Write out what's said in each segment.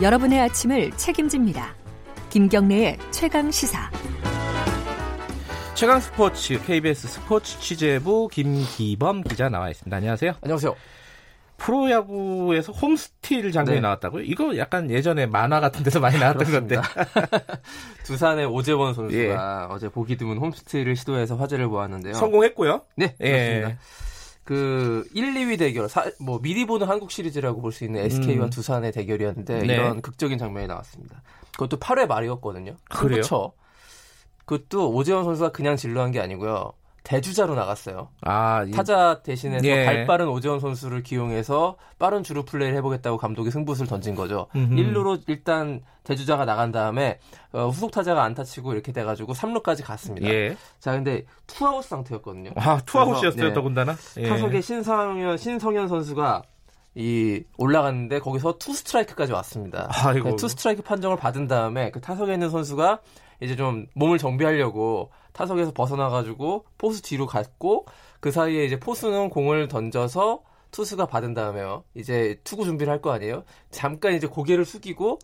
여러분의 아침을 책임집니다. 김경래의 최강 시사. 최강 스포츠 KBS 스포츠 취재부 김기범 기자 나와 있습니다. 안녕하세요. 안녕하세요. 프로야구에서 홈스틸 장면이 네. 나왔다고요? 이거 약간 예전에 만화 같은 데서 많이 나왔던 건데. 두산의 오재원 선수가 예. 어제 보기 드문 홈스틸을 시도해서 화제를 모았는데요. 성공했고요. 네, 예. 그렇습니다. 그 1, 2위 대결, 사, 뭐 미리 보는 한국 시리즈라고 볼 수 있는 SK와 음. 두산의 대결이었는데 네. 이런 극적인 장면이 나왔습니다. 그것도 8회 말이었거든요. 그렇죠. 그것도 오재원 선수가 그냥 진루한 게 아니고요. 대주자로 나갔어요. 아, 타자 대신해서 예. 발빠른 오재원 선수를 기용해서 빠른 주루 플레이를 해보겠다고 감독이 승부수를 던진 거죠. 음흠. 1루로 일단 대주자가 나간 다음에 어, 후속 타자가 안타 치고 이렇게 돼가지고 3루까지 갔습니다. 예. 자, 근데 투아웃 상태였거든요. 아, 투아웃이었어요, 네. 더군다나. 예. 타석에 신성현, 신성현 선수가 이 올라갔는데 거기서 투 스트라이크까지 왔습니다. 아이고. 네, 투 스트라이크 판정을 받은 다음에 그 타석에 있는 선수가 이제 좀 몸을 정비하려고 타석에서 벗어나가지고 포수 뒤로 갔고 그 사이에 이제 포수는 공을 던져서 투수가 받은 다음에 요. 이제 투구 준비를 할 거 아니에요. 잠깐 이제 고개를 숙이고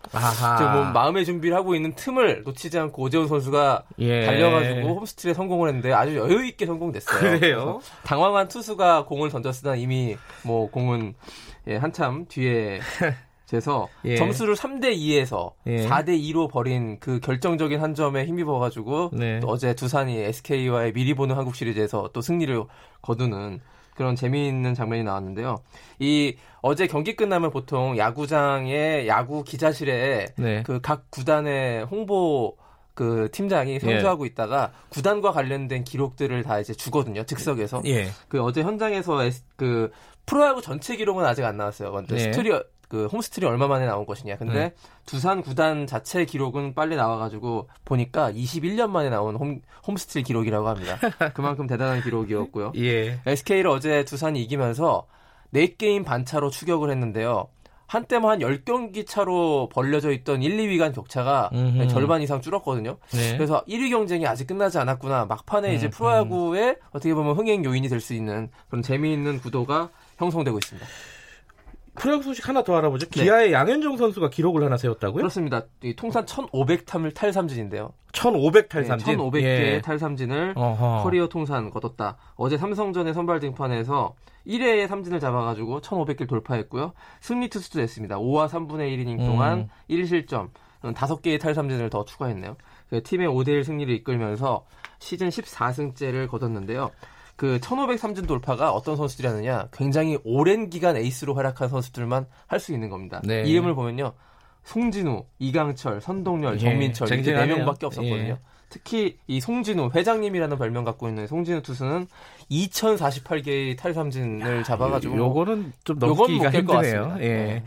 뭐 마음의 준비를 하고 있는 틈을 놓치지 않고 오재원 선수가 예. 달려가지고 홈스틸에 성공을 했는데 아주 여유 있게 성공됐어요. 그래요? 당황한 투수가 공을 던졌으나 이미 뭐 공은 예, 한참 뒤에 그래서 예. 점수를 3대 2에서 예. 4대 2로 벌인 그 결정적인 한 점에 힘입어 가지고 네. 어제 두산이 SK와의 미리 보는 한국 시리즈에서 또 승리를 거두는 그런 재미있는 장면이 나왔는데요. 이 어제 경기 끝나면 보통 야구장의 야구 기자실에 네. 그각 구단의 홍보 그 팀장이 성주하고 예. 있다가 구단과 관련된 기록들을 다 이제 주거든요. 즉석에서. 예. 그 어제 현장에서 그 프로야구 전체 기록은 아직 안 나왔어요. 근데 네. 스튜디오 그 홈스틸이 얼마 만에 나온 것이냐. 근데 네. 두산 구단 자체 기록은 빨리 나와가지고 보니까 21년 만에 나온 홈, 홈스틸 기록이라고 합니다. 그만큼 대단한 기록이었고요. 예. SK를 어제 두산이 이기면서 4게임 반차로 추격을 했는데요. 한때만 한 10경기 차로 벌려져 있던 1, 2위 간 격차가 음흠. 절반 이상 줄었거든요. 네. 그래서 1위 경쟁이 아직 끝나지 않았구나. 막판에 음, 이제 프로야구에 음. 어떻게 보면 흥행 요인이 될 수 있는 그런 재미있는 구도가 형성되고 있습니다. 프로야구 소식 하나 더 알아보죠. 네. 기아의 양현종 선수가 기록을 하나 세웠다고요? 그렇습니다. 통산 1,500탐을 탈삼진인데요. 1,500 탈삼진? 네, 1,500개 예. 탈삼진을 어허. 커리어 통산 거뒀다. 어제 삼성전의 선발 등판에서 1회에 삼진을 잡아가지고 1,500개를 돌파했고요. 승리 투수도 됐습니다. 5와 3분의 1이닝 동안 음. 1실점, 5개의 탈삼진을 더 추가했네요. 그 팀의 5대1 승리를 이끌면서 시즌 14승째를 거뒀는데요. 그 1503진 돌파가 어떤 선수들이 하느냐 굉장히 오랜 기간 에이스로 활약한 선수들만 할 수 있는 겁니다. 네. 이름을 보면요. 송진우, 이강철, 선동열, 예, 정민철 이렇게 네 명밖에 없었거든요. 예. 특히 이 송진우 회장님이라는 별명 갖고 있는 송진우 투수는 2048개의 탈삼진을 잡아가지고 요거는 좀 넘기기가 힘드네요. 예. 네.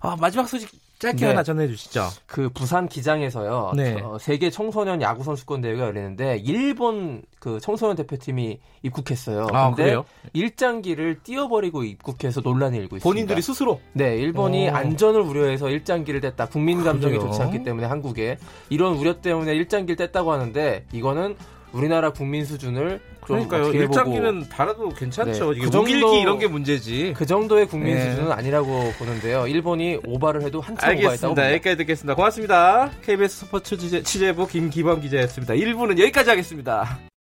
아, 마지막 소식 짧게 네. 하나 전해 주시죠. 그 부산 기장에서요. 네. 어, 세계 청소년 야구 선수권 대회가 열리는데 일본 그 청소년 대표팀이 입국했어요. 아, 근데 그래요? 일장기를 띄어버리고 입국해서 논란이 일고 있습니다. 본인들이 스스로? 네, 일본이 오. 어. 안전을 우려해서 일장기를 뗐다. 국민 감정이 그래요? 좋지 않기 때문에 한국에 이런 우려 때문에 일장기를 뗐다고 하는데 이거는 우리나라 국민 수준을 그러니까요. 일장기는 달아도 괜찮죠. 네. 그 정도 이런 게 문제지. 그 정도의 국민 네. 수준은 아니라고 보는데요. 일본이 오바를 해도 한참 알겠습니다. 오바했다고 여기까지 듣겠습니다. 고맙습니다. KBS 스포츠 취재 부 김기범 기자였습니다. 1부는 여기까지 하겠습니다.